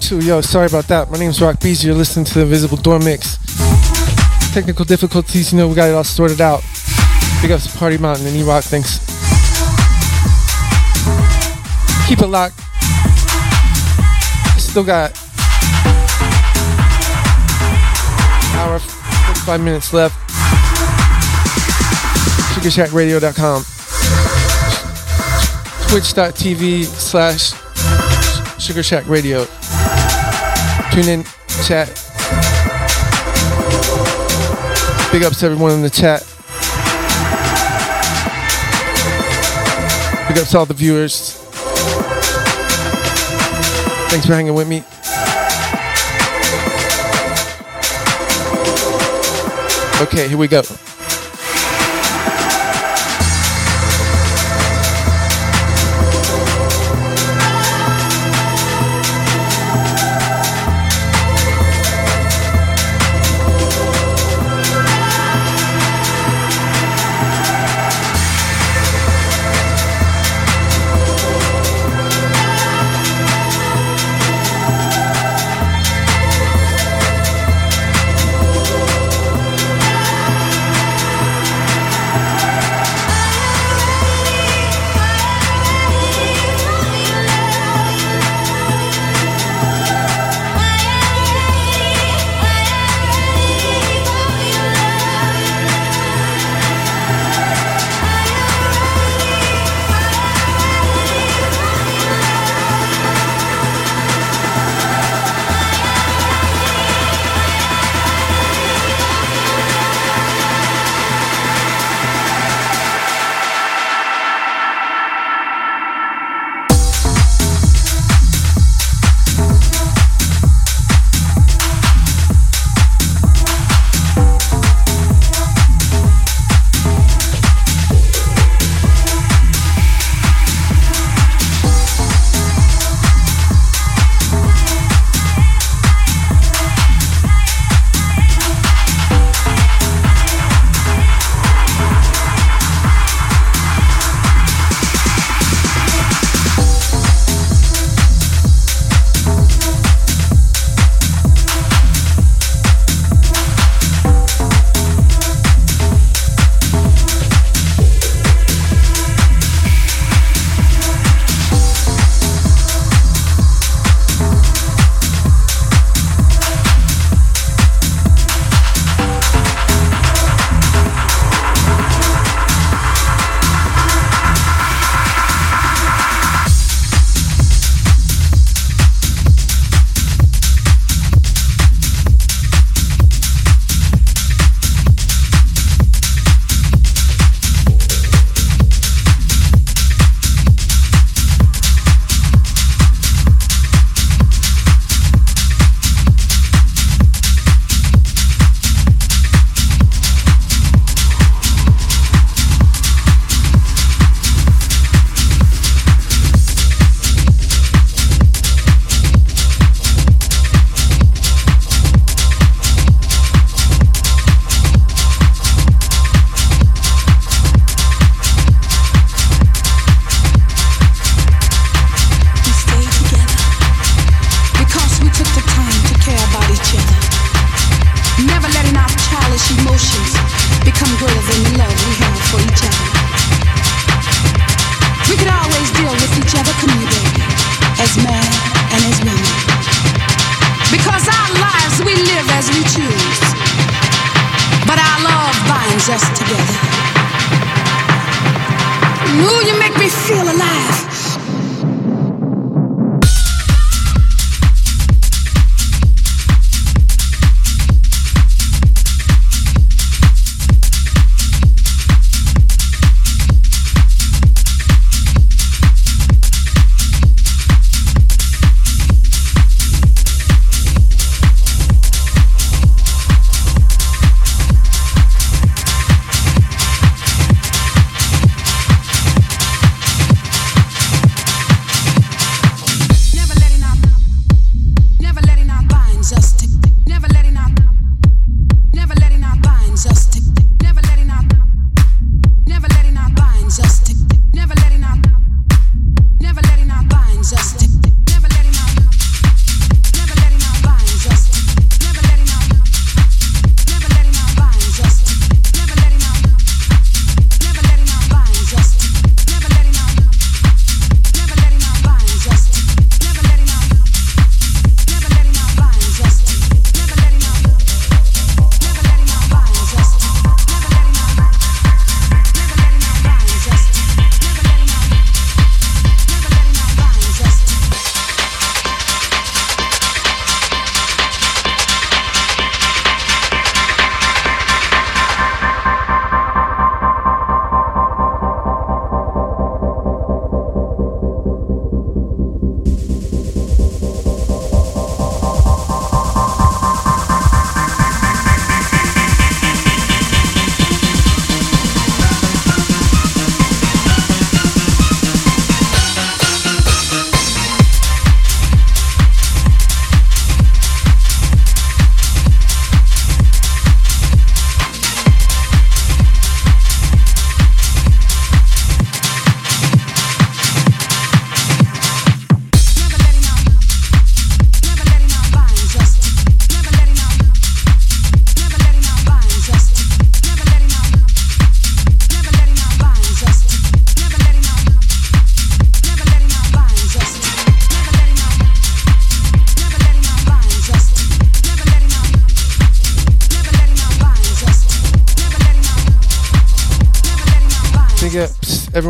Two, yo, sorry about that. My name's Rock Bees. You're listening to the Invisible Door Mix. Technical difficulties, you know, we got it all sorted out. Big ups to Party Mountain and E-Rock, thanks. Keep it locked. Still got hour, 45 minutes left. SugarShackRadio.com. Twitch.tv slash Sugar Shack Radio. Tune in, chat. Big ups to everyone in the chat. Big ups to all the viewers. Thanks for hanging with me. Okay, here we go.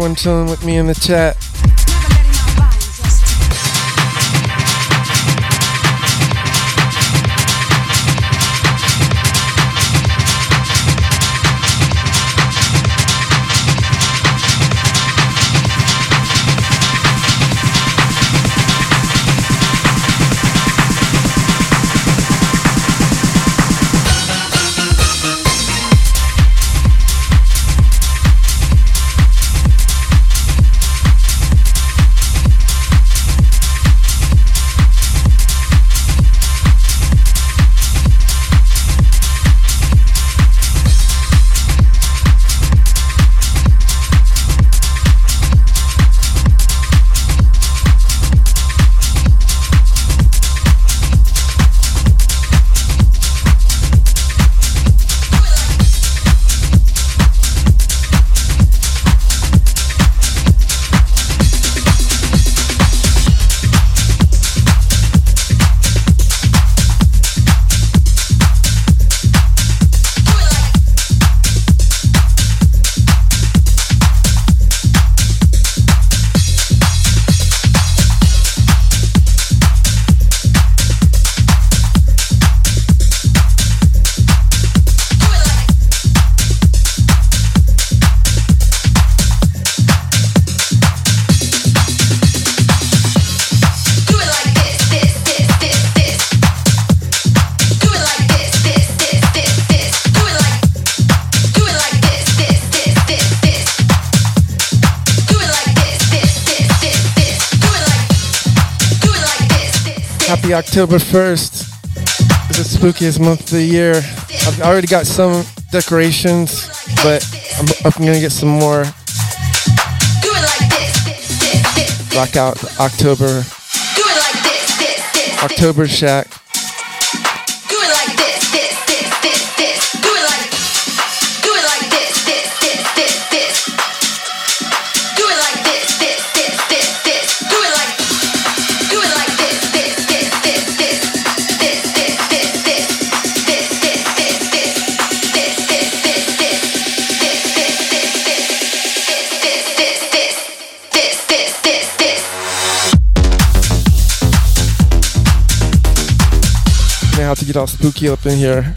Everyone chilling with me in the chat. October 1st is the spookiest month of the year. I've already got some decorations, but I'm, I'm gonna get some more. Rock out October. October Shack. Get all spooky up in here.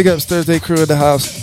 Big ups Thursday crew at the house.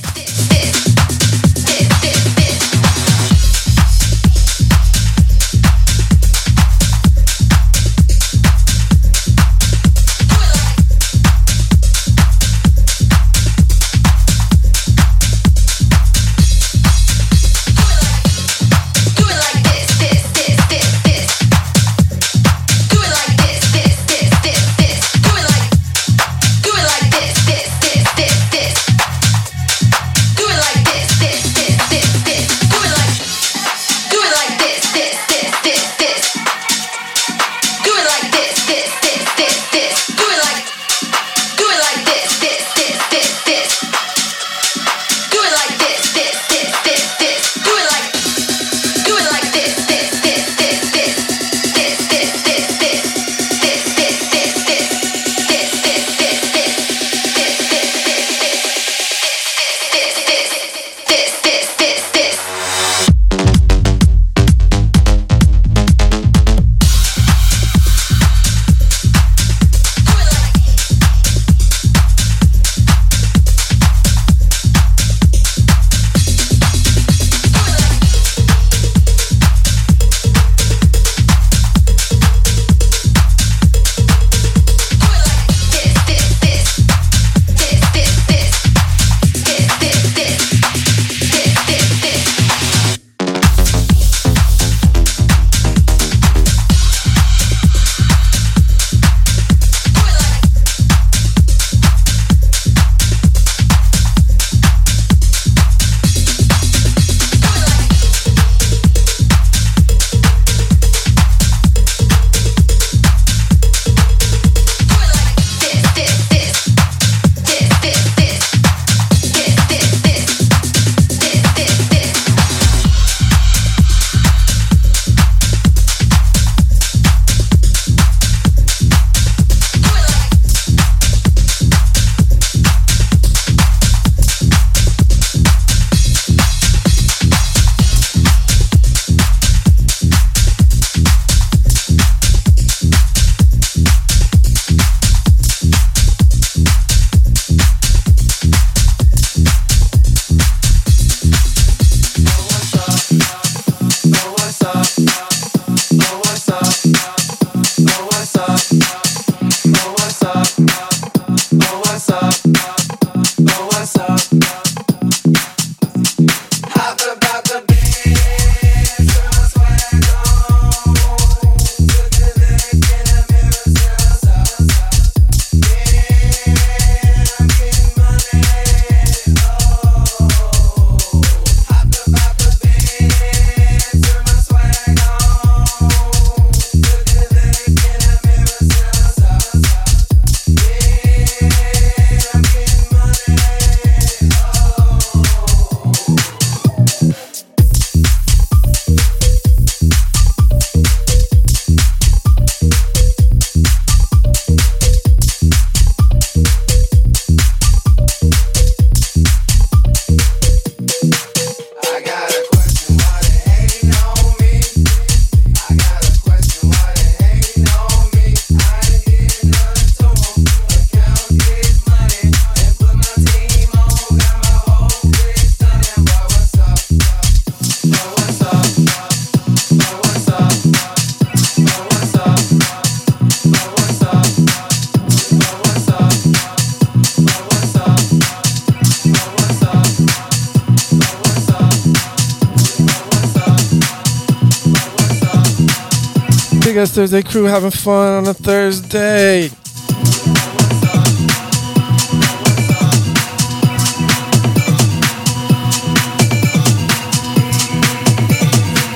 Thursday crew having fun on a Thursday.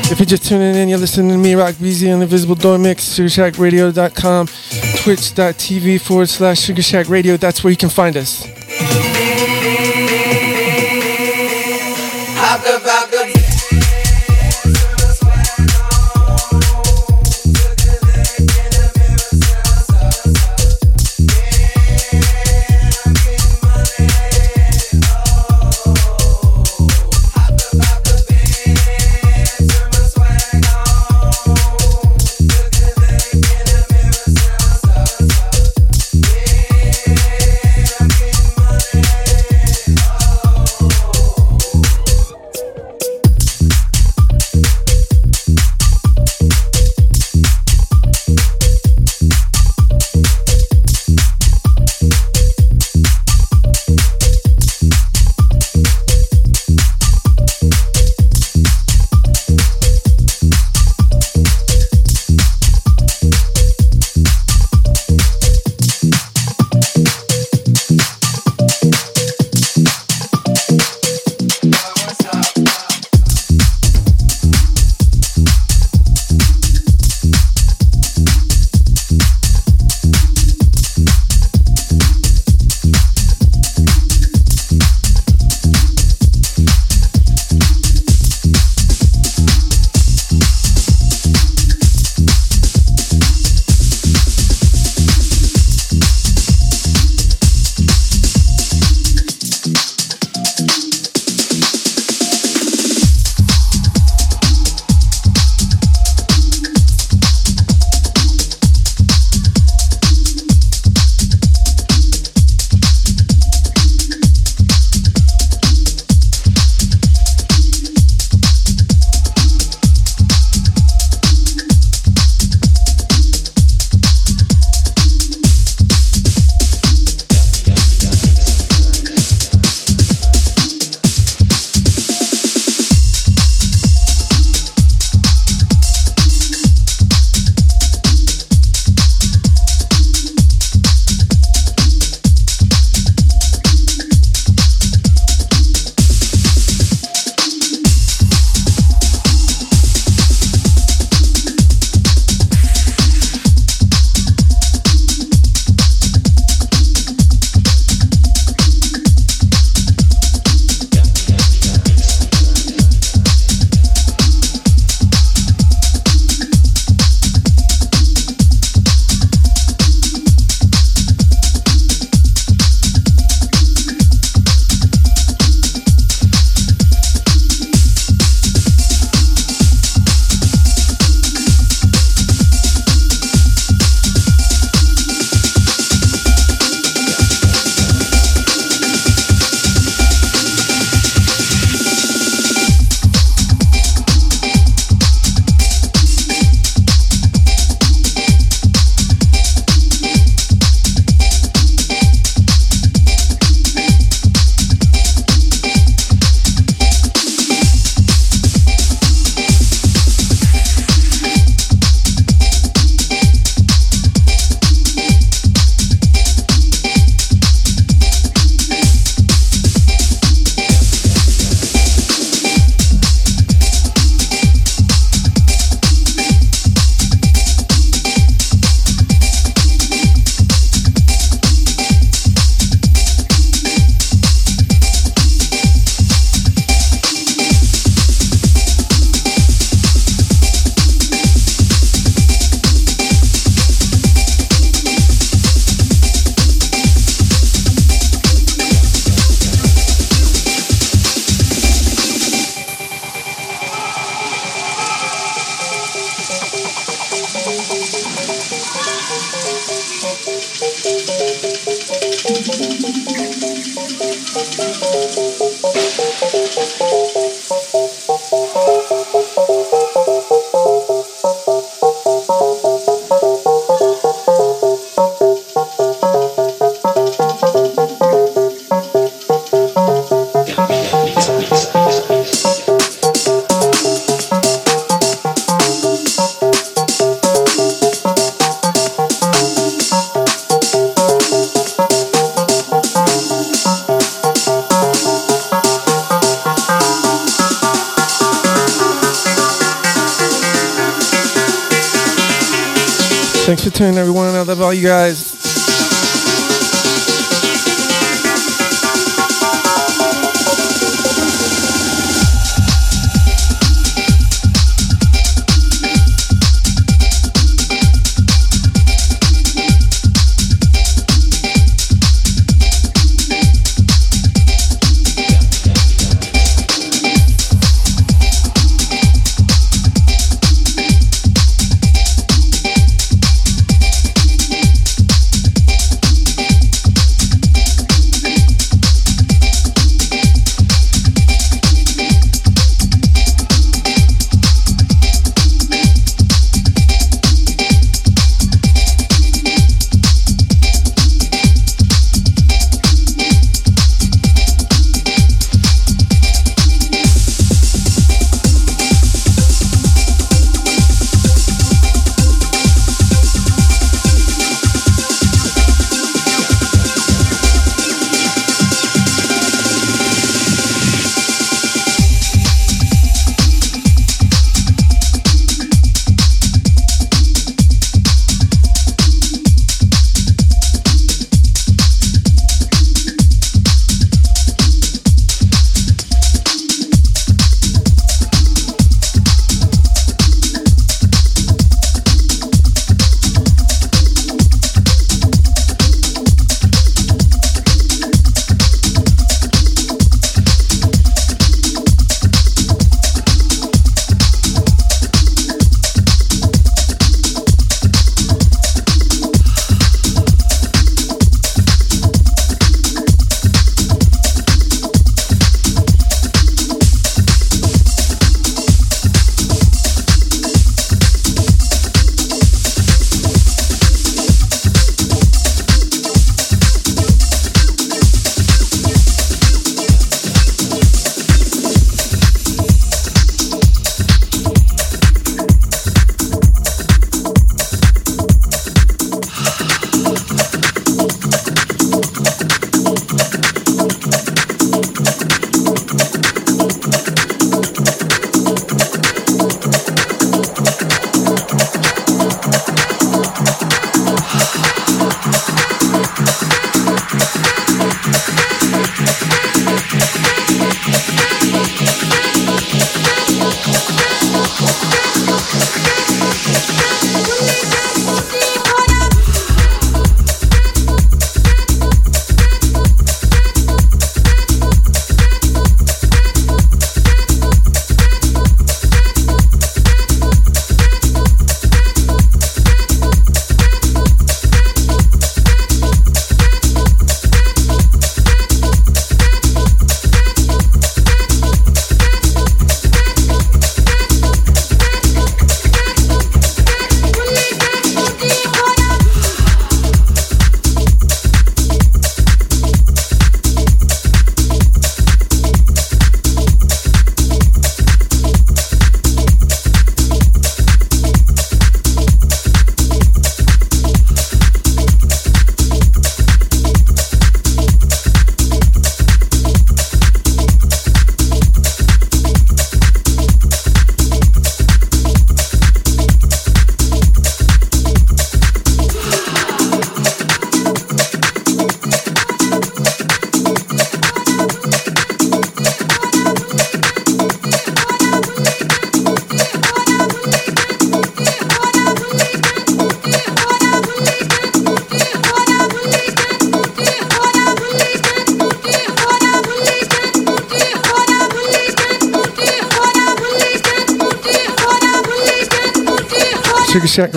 If you're just tuning in, you're listening to me, Rock BZ, on the Visible Door Mix, SugarShackRadio.com, twitch.tv forward slash Sugar Shack Radio. That's where you can find us.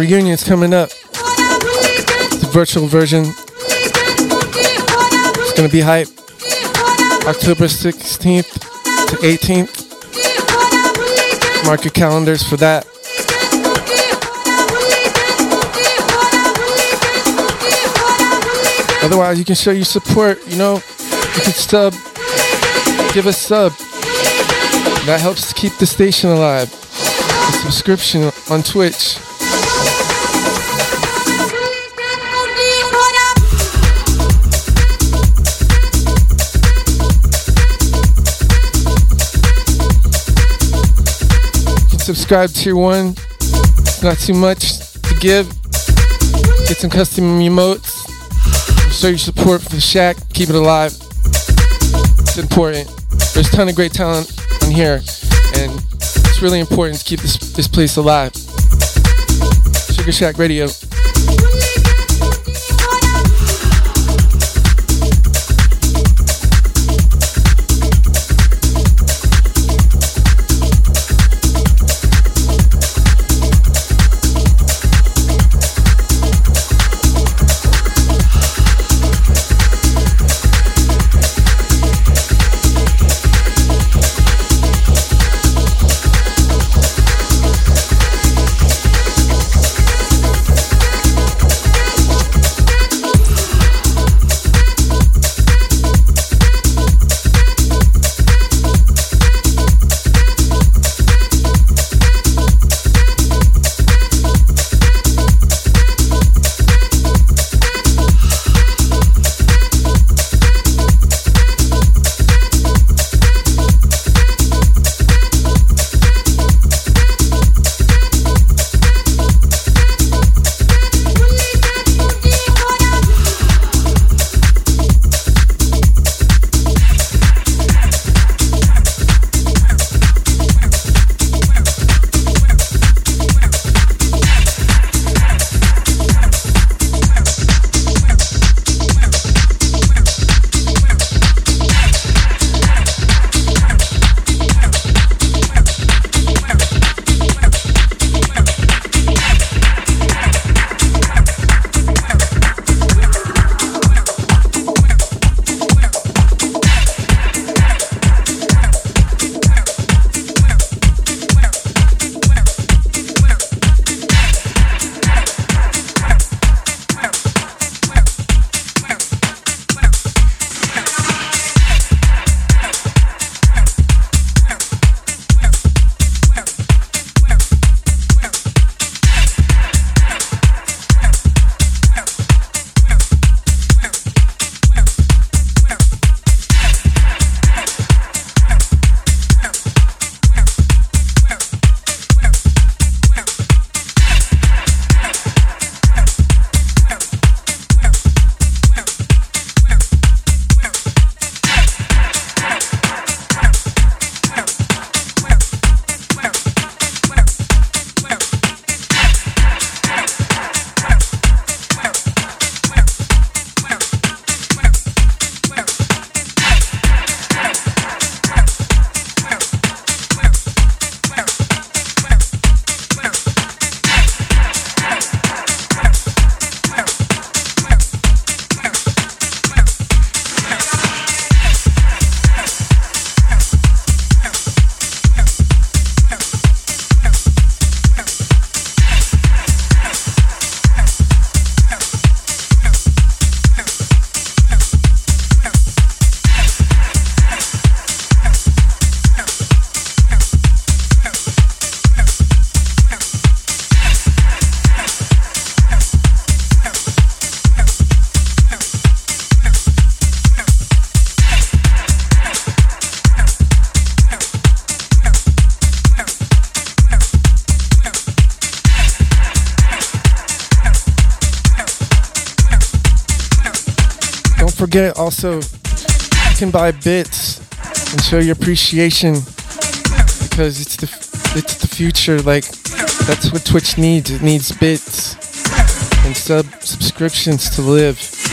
Reunion is coming up. The virtual version. It's gonna be hype. October 16th to 18th. Mark your calendars for that. Otherwise, you can show your support. You know, you can sub, give a sub. That helps keep the station alive. A subscription on Twitch. Subscribe tier one. Not too much to give. Get some custom emotes. Show your support for the Shack. Keep it alive. It's important. There's a ton of great talent on here, and it's really important to keep this this place alive. Sugar Shack Radio. Forget also you can buy bits and show your appreciation because it's the it's the future. Like that's what Twitch needs. It needs bits and sub subscriptions to live.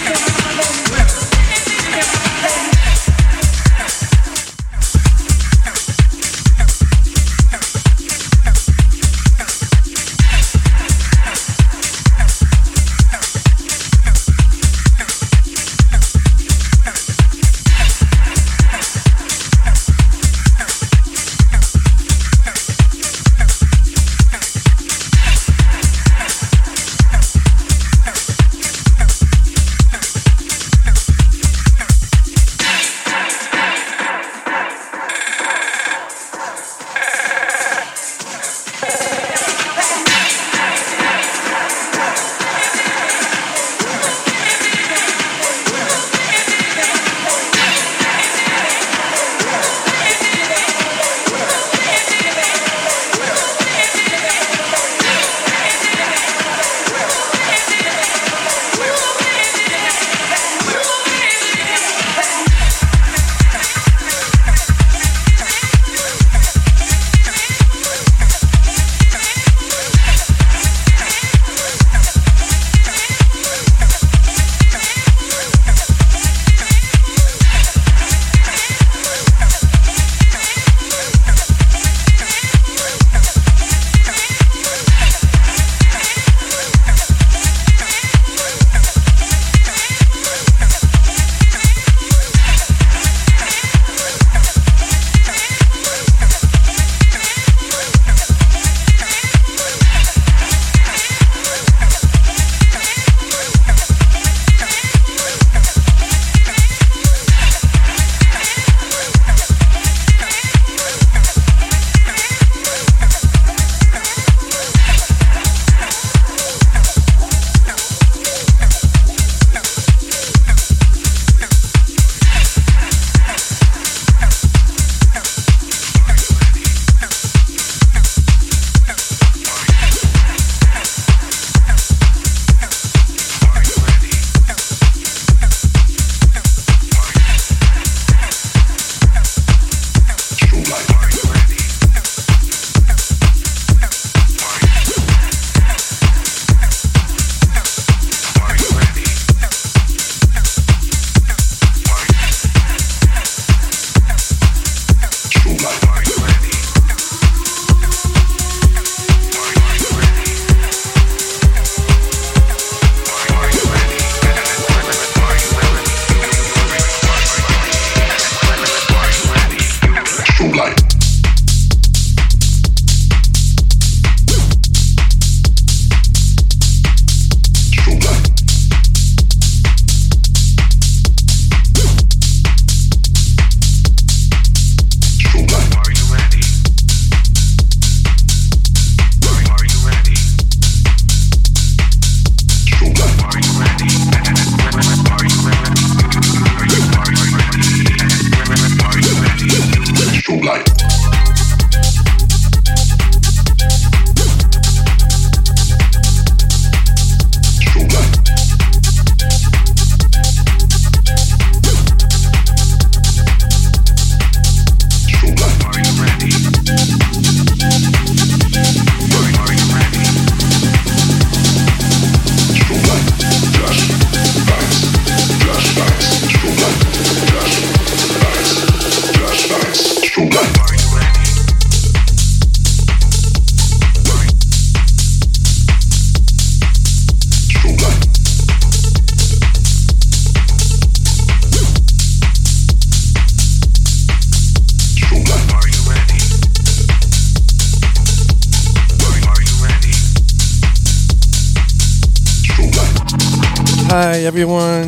Everyone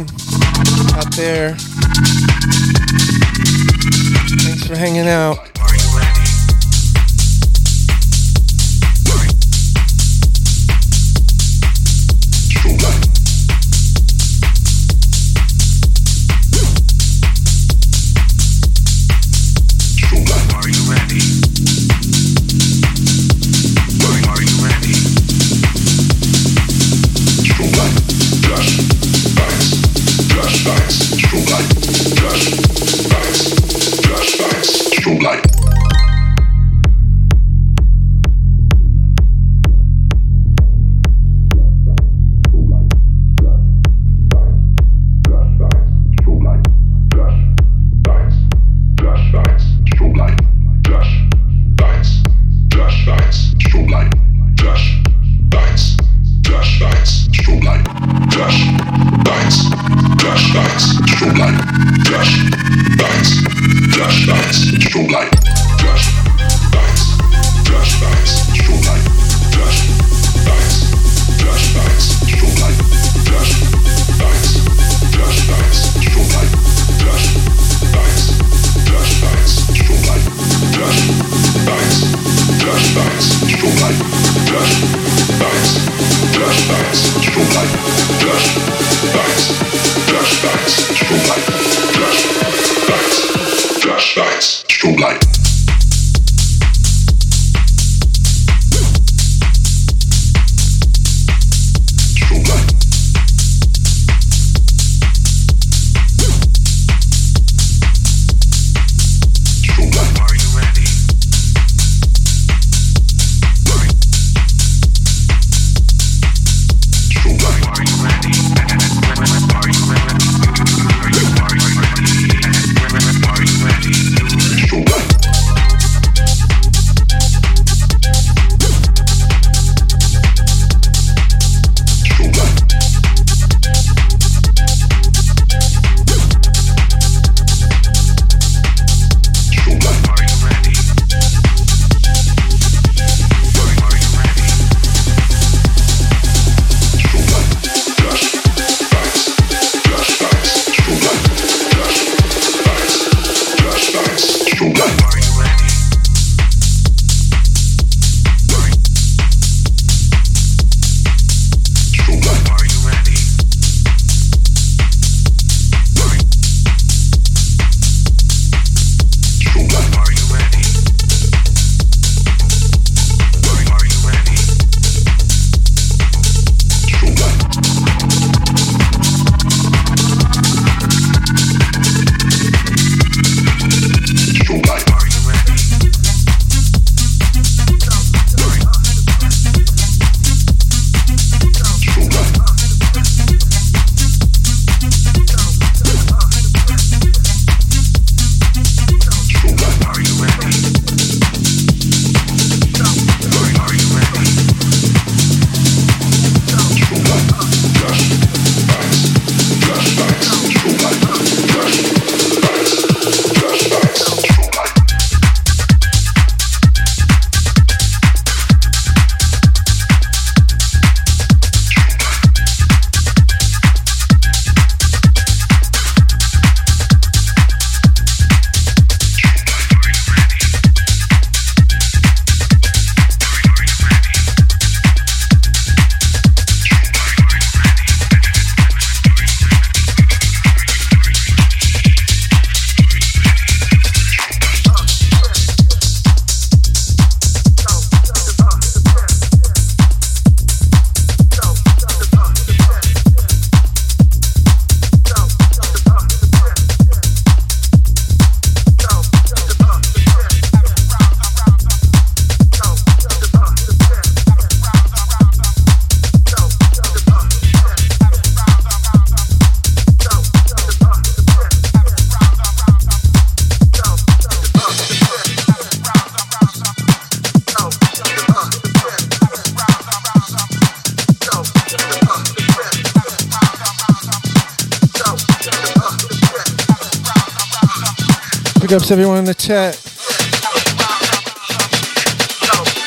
Big ups everyone in the chat.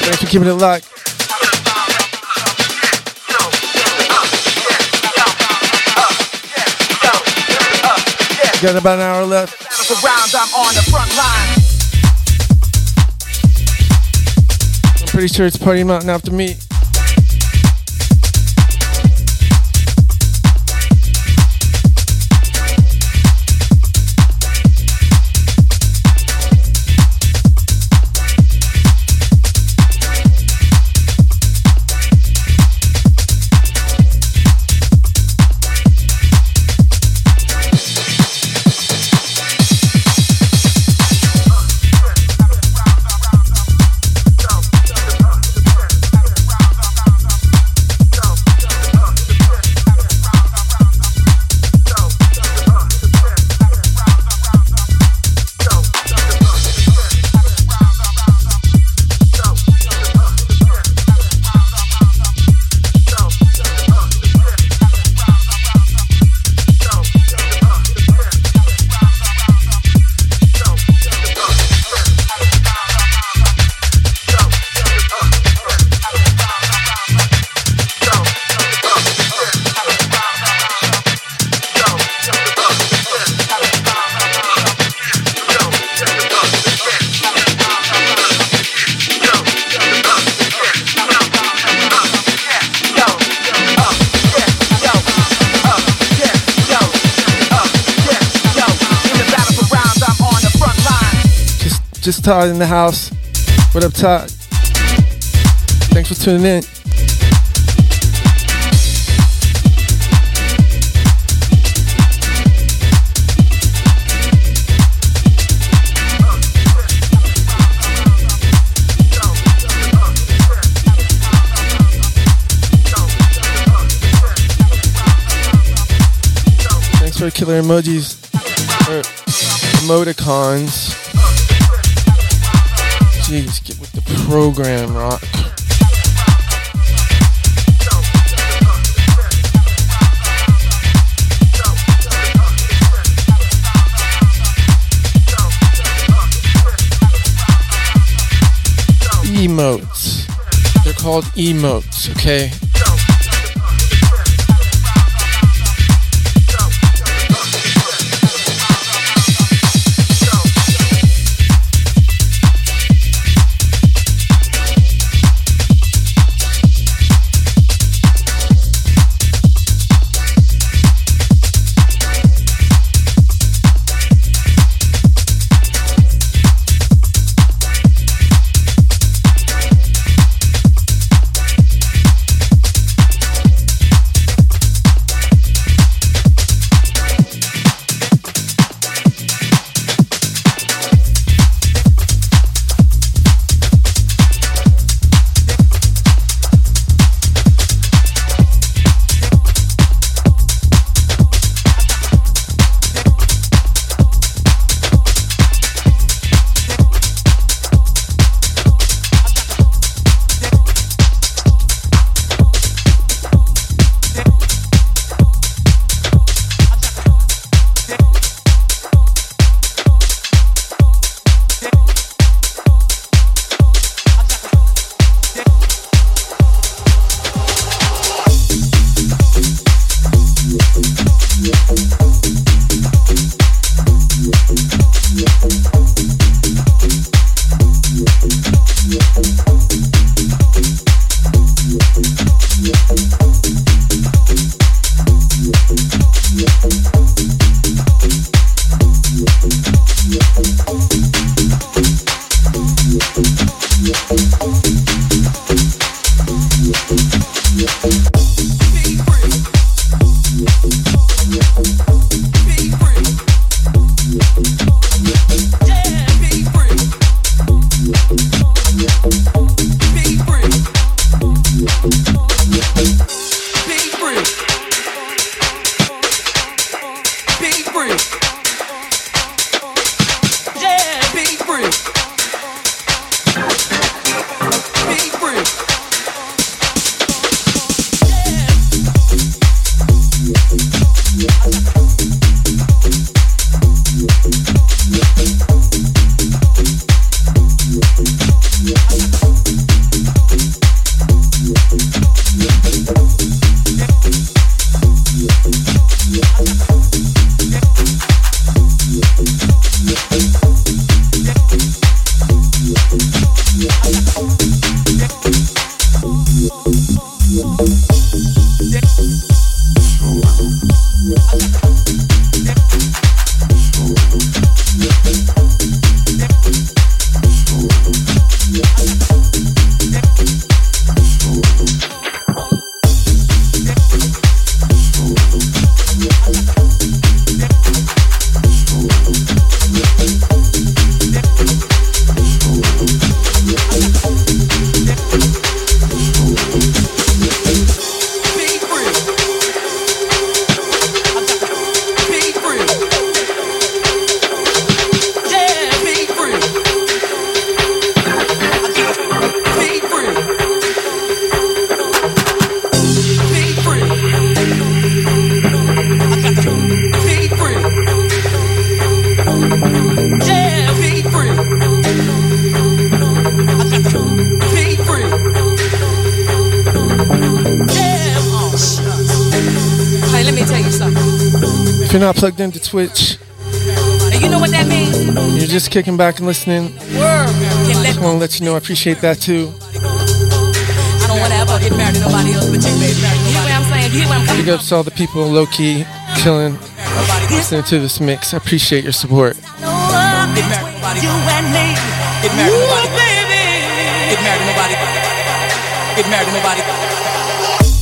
Thanks for keeping it locked. Got about an hour left. I'm pretty sure it's party mountain after me. Todd in the house. What up, Todd? Thanks for tuning in. Thanks for killer emojis or emoticons. Jeez, get with the program, Rock. Emotes. They're called emotes, okay? Plugged into Twitch, and you know what that means? You're just kicking back and listening. I just want to let you know I appreciate that too. I don't want to ever get married to nobody else but you, baby. You hear what I'm saying? You hear what I'm coming Big ups to all the people low key, chilling, listening to this mix. I appreciate your support. Get married nobody. You and me. Get married to nobody. Get married to nobody. Get married to nobody.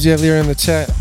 DJ Lyra in the chat.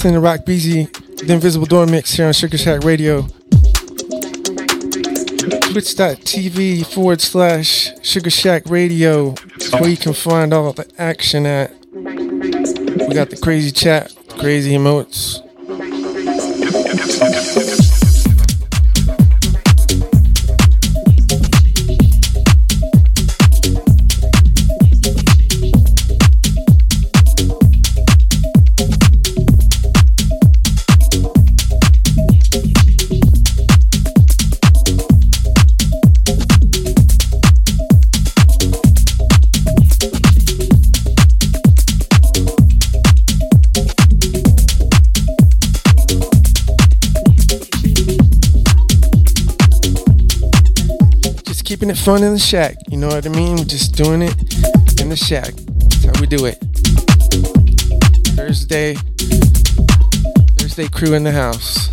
Listening to Rock Beezy, the Invisible Door Mix here on Sugar Shack Radio. Twitch.tv forward slash Sugar Shack Radio. where you can find all the action at. We got the crazy chat, crazy emotes. Shack. You know what I mean? Just doing it in the shack. That's how we do it. Thursday, Thursday crew in the house.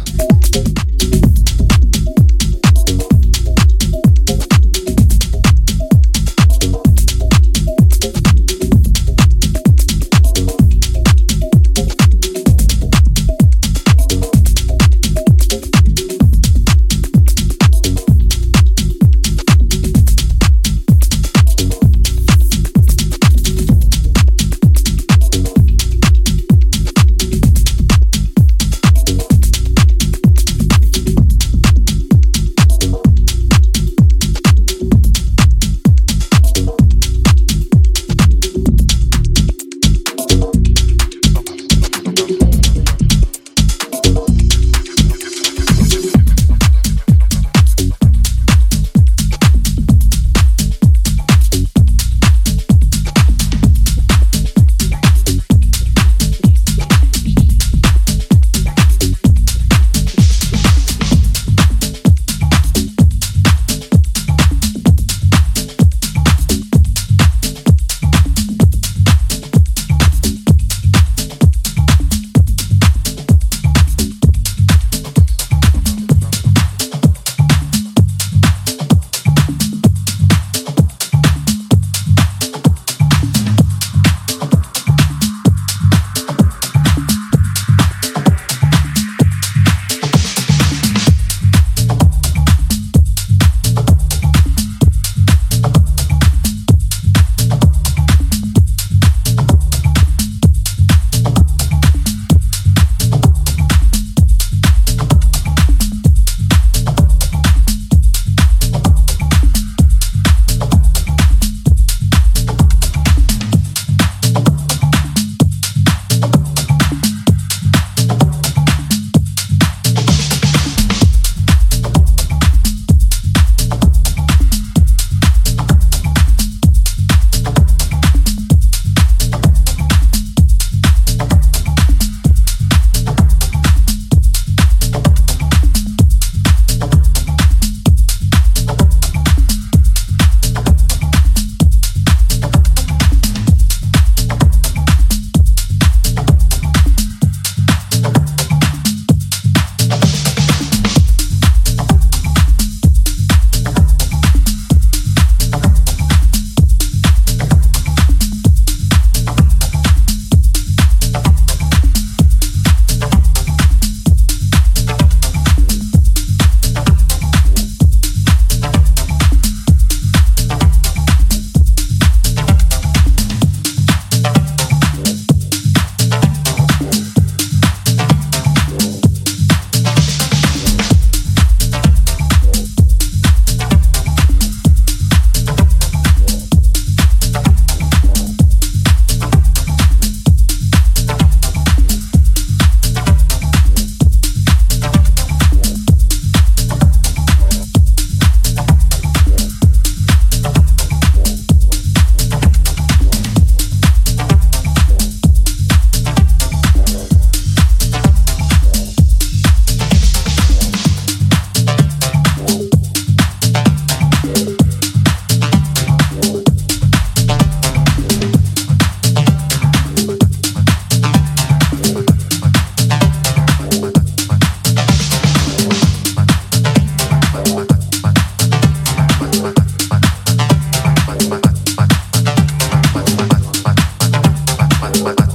what.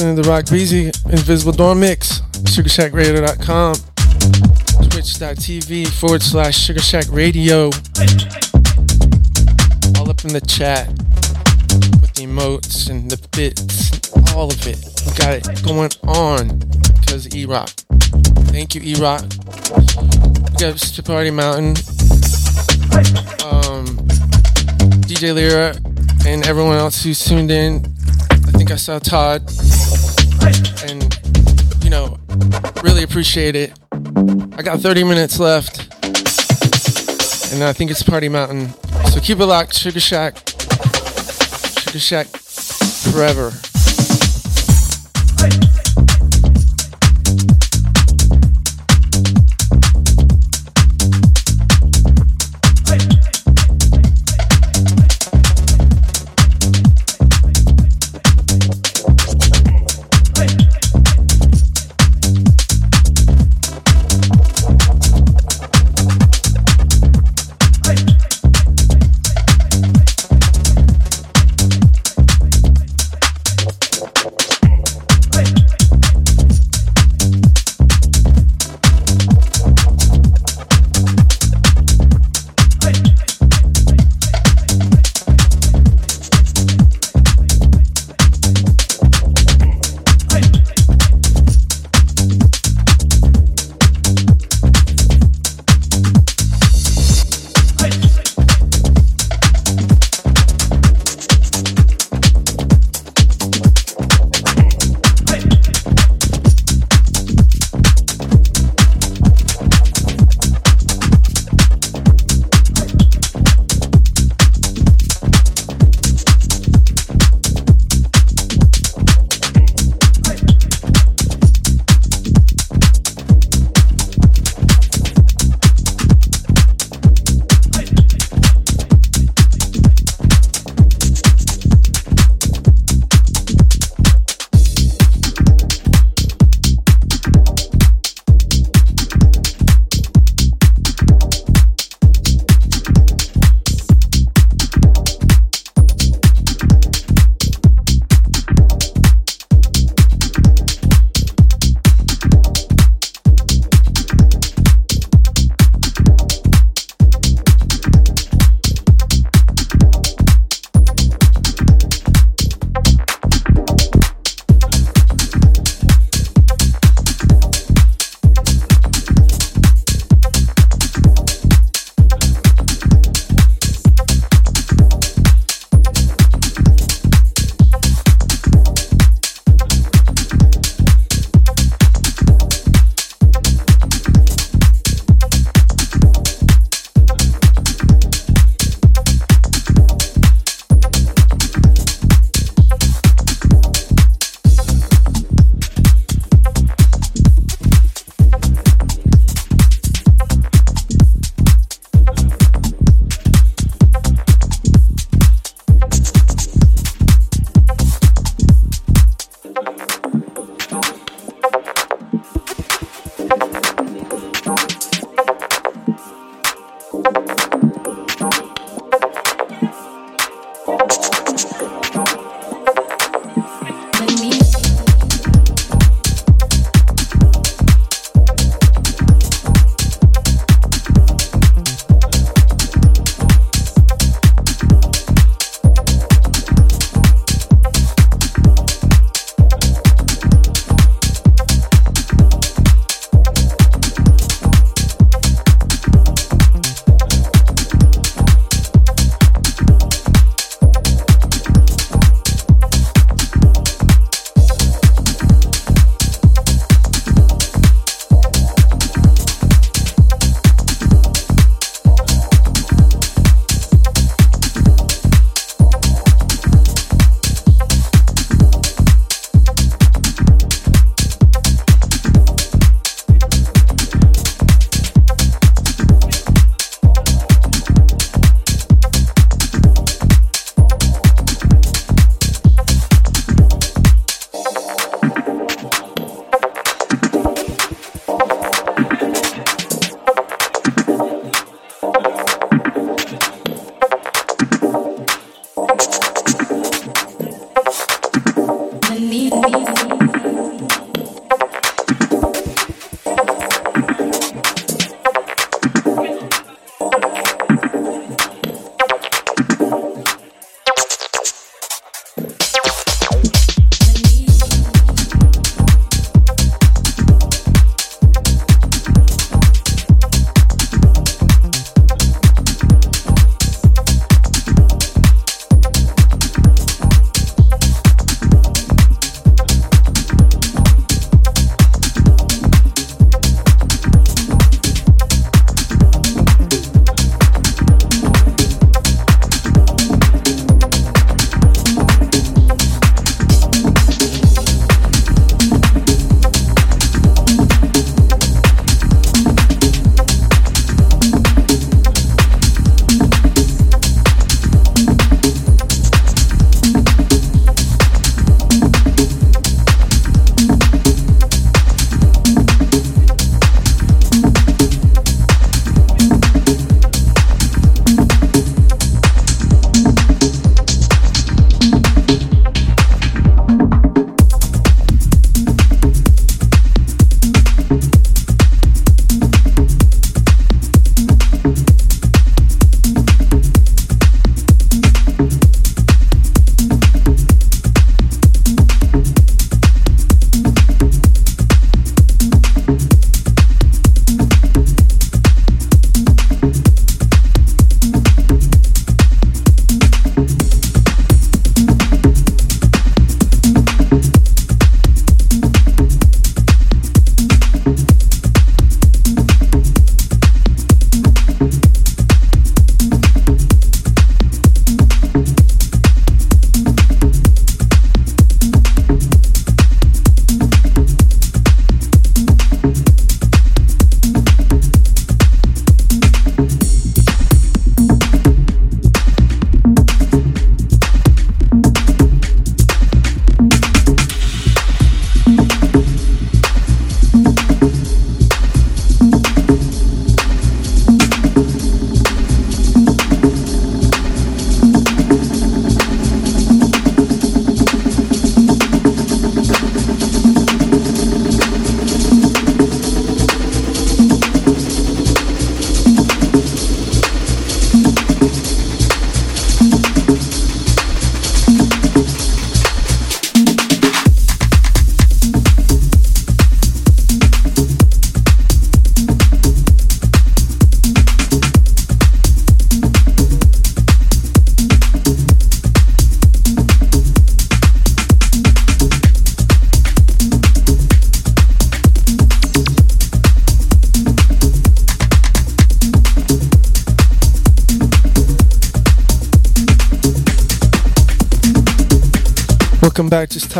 Listening to Rock Breezy, Invisible Dawn Mix, SugarShackRadio.com, Twitch.tv forward slash Sugar Shack Radio. All up in the chat with the emotes and the bits, all of it. We got it going on because of E-Rock. Thank you, E-Rock. We got. Party Mountain, um, DJ Lyra, and everyone else who's tuned in. I saw Todd and you know, really appreciate it. I got 30 minutes left, and I think it's Party Mountain. So keep it locked, Sugar Shack, Sugar Shack forever.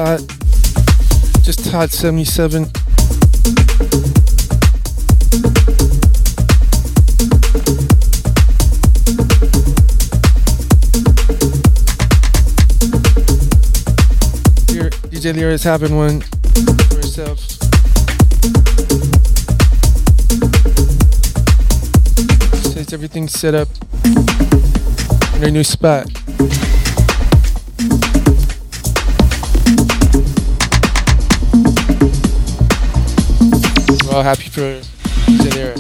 Todd. Just Todd 77. Here, DJ Lyra is having one for herself. Says everything's set up in her new spot. We're all happy for Zanera.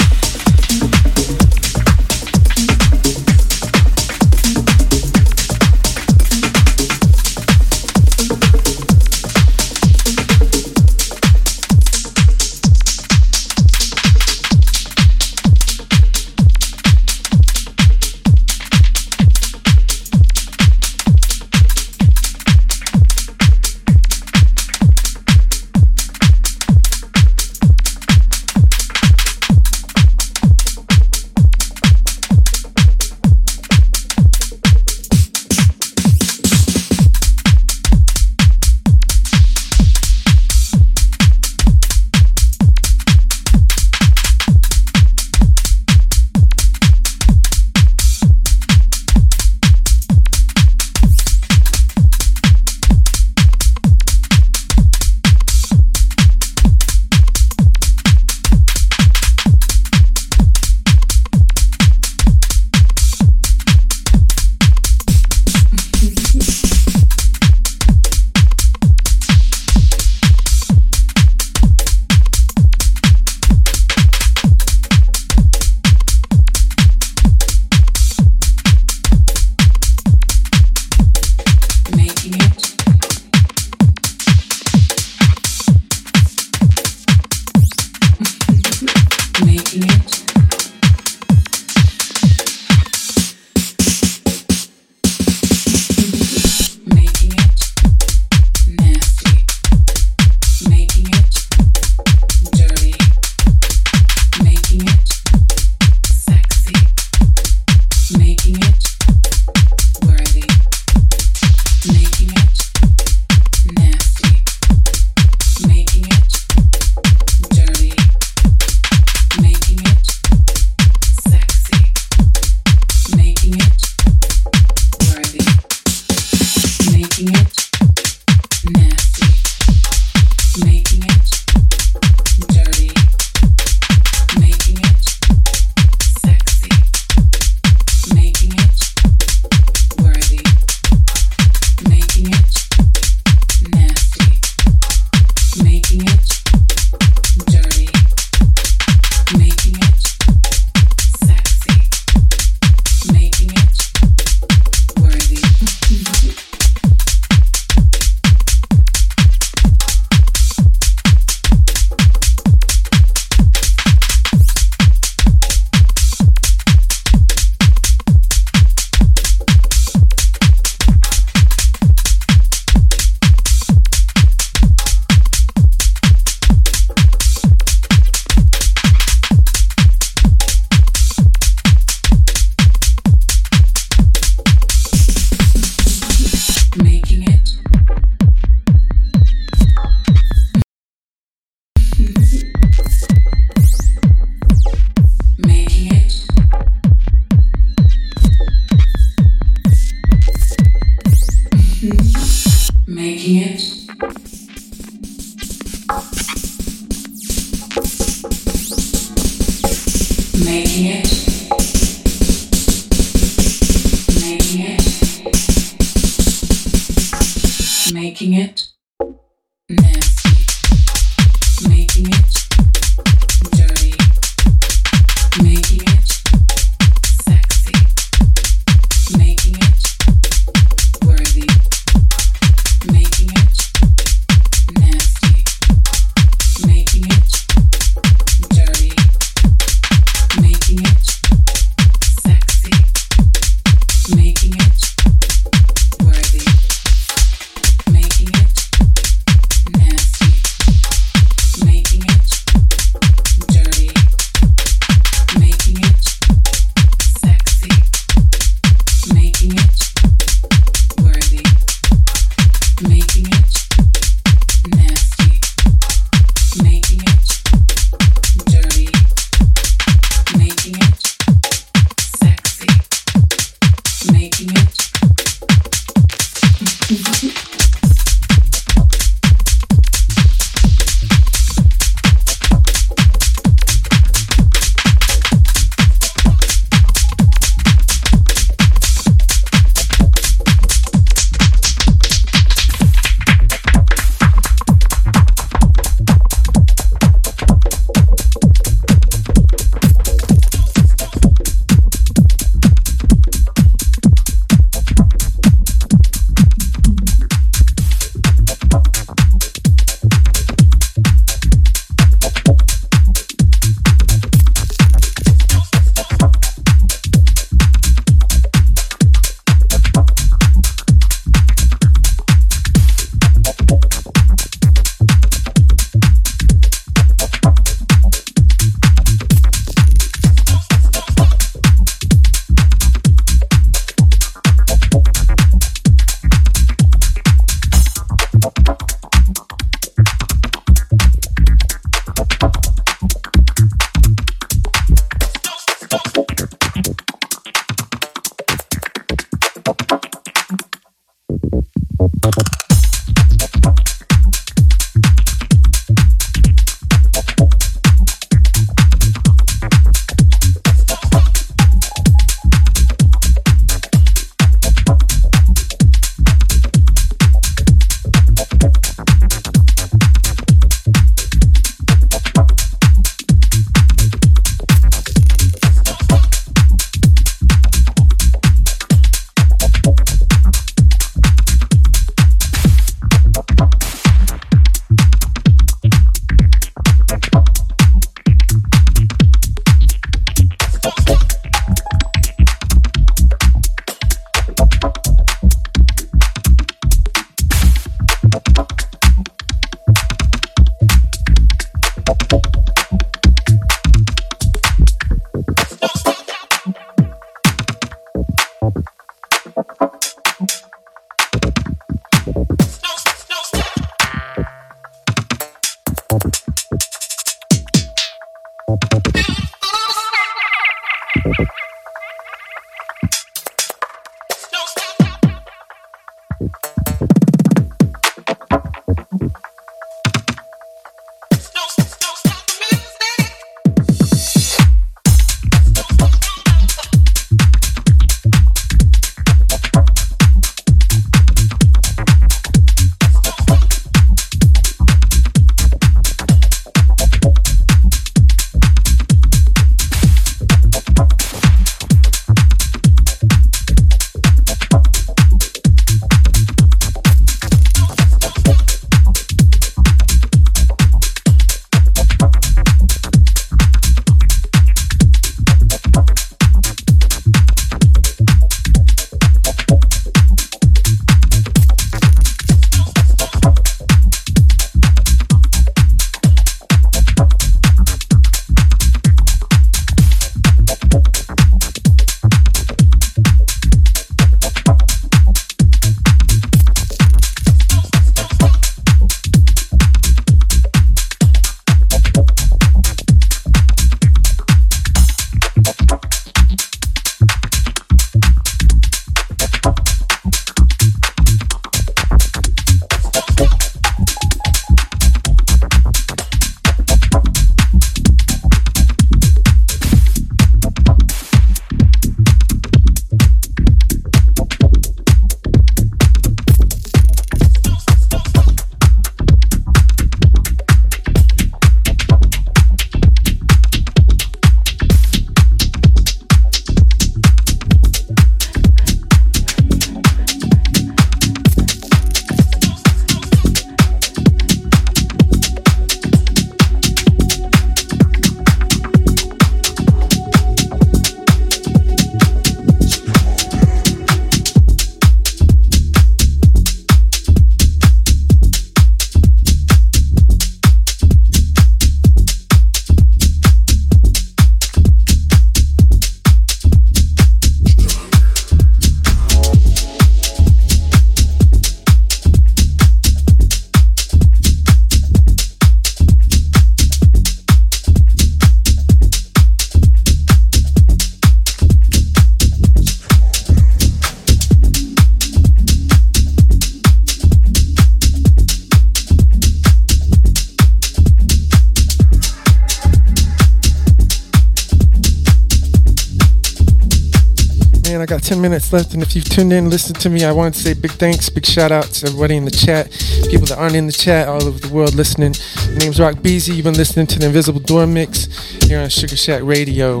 Man. I got 10 minutes left, and if you've tuned in, listened to me, I want to say big thanks, big shout out to everybody in the chat, people that aren't in the chat, all over the world listening. My name's Rock Beezy. You've been listening to the Invisible Door Mix here on Sugar Shack Radio.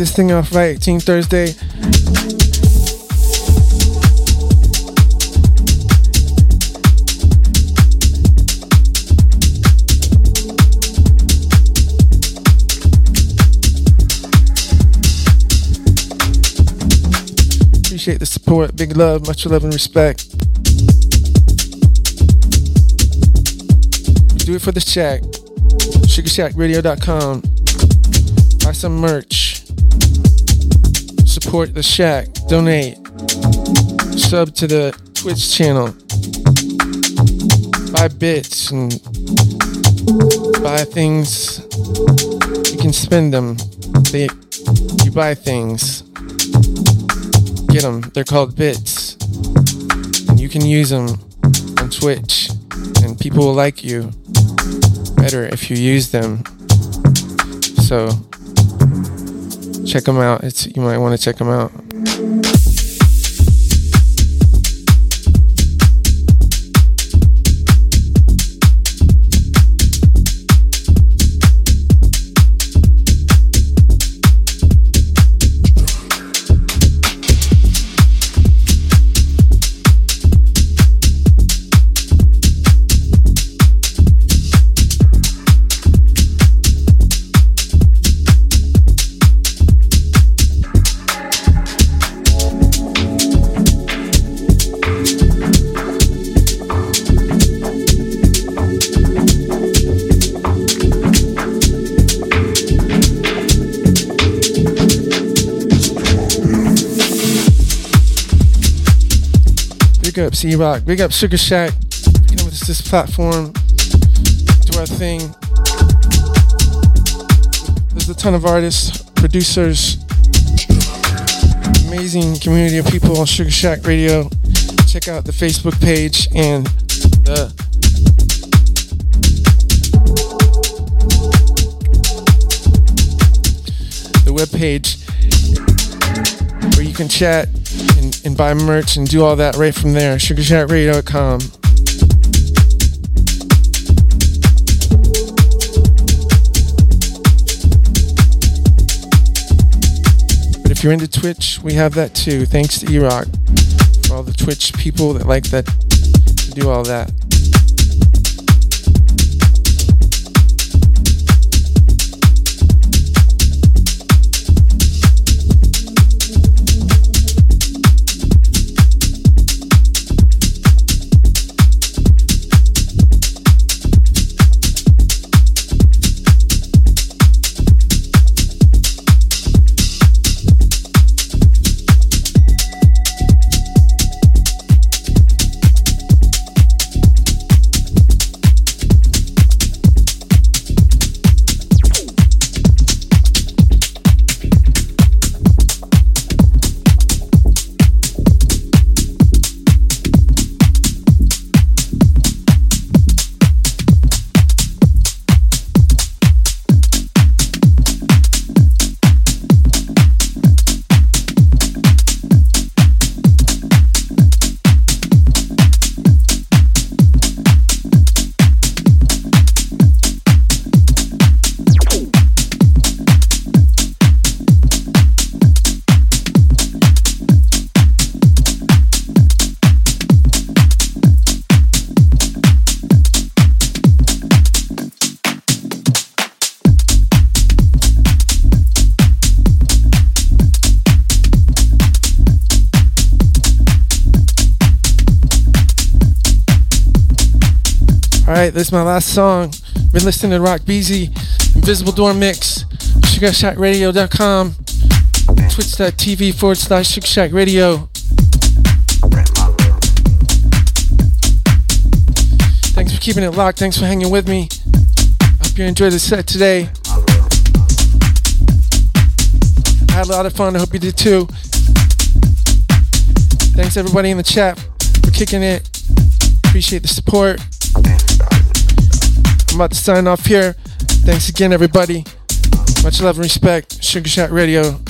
This thing off right. Team Thursday. Appreciate the support. Big love, much love and respect. Do it for the shack. SugarShackRadio.com. Buy some merch support the shack, donate, sub to the Twitch channel, buy bits and buy things. You can spend them. They, you buy things. Get them. They're called bits. And you can use them on Twitch, and people will like you better if you use them. So check them out. It's you might want to check them out. Up C Rock. Big up Sugar Shack. Up this platform. Do our thing. There's a ton of artists, producers, amazing community of people on Sugar Shack Radio. Check out the Facebook page and the the web page where you can chat and, and buy merch and do all that right from there. SugarShackRadio.com. But if you're into Twitch, we have that too. Thanks to E-Rock for all the Twitch people that like that to do all that. My last song. Been listening to Rock Beezy, Invisible Door Mix, SugarShackRadio.com, twitch.tv forward slash Sugar Shack Radio. Thanks for keeping it locked. Thanks for hanging with me. Hope you enjoyed the set today. I had a lot of fun. I hope you did too. Thanks everybody in the chat for kicking it. Appreciate the support. About to sign off here. Thanks again, everybody. Much love and respect. Sugar Shack Radio.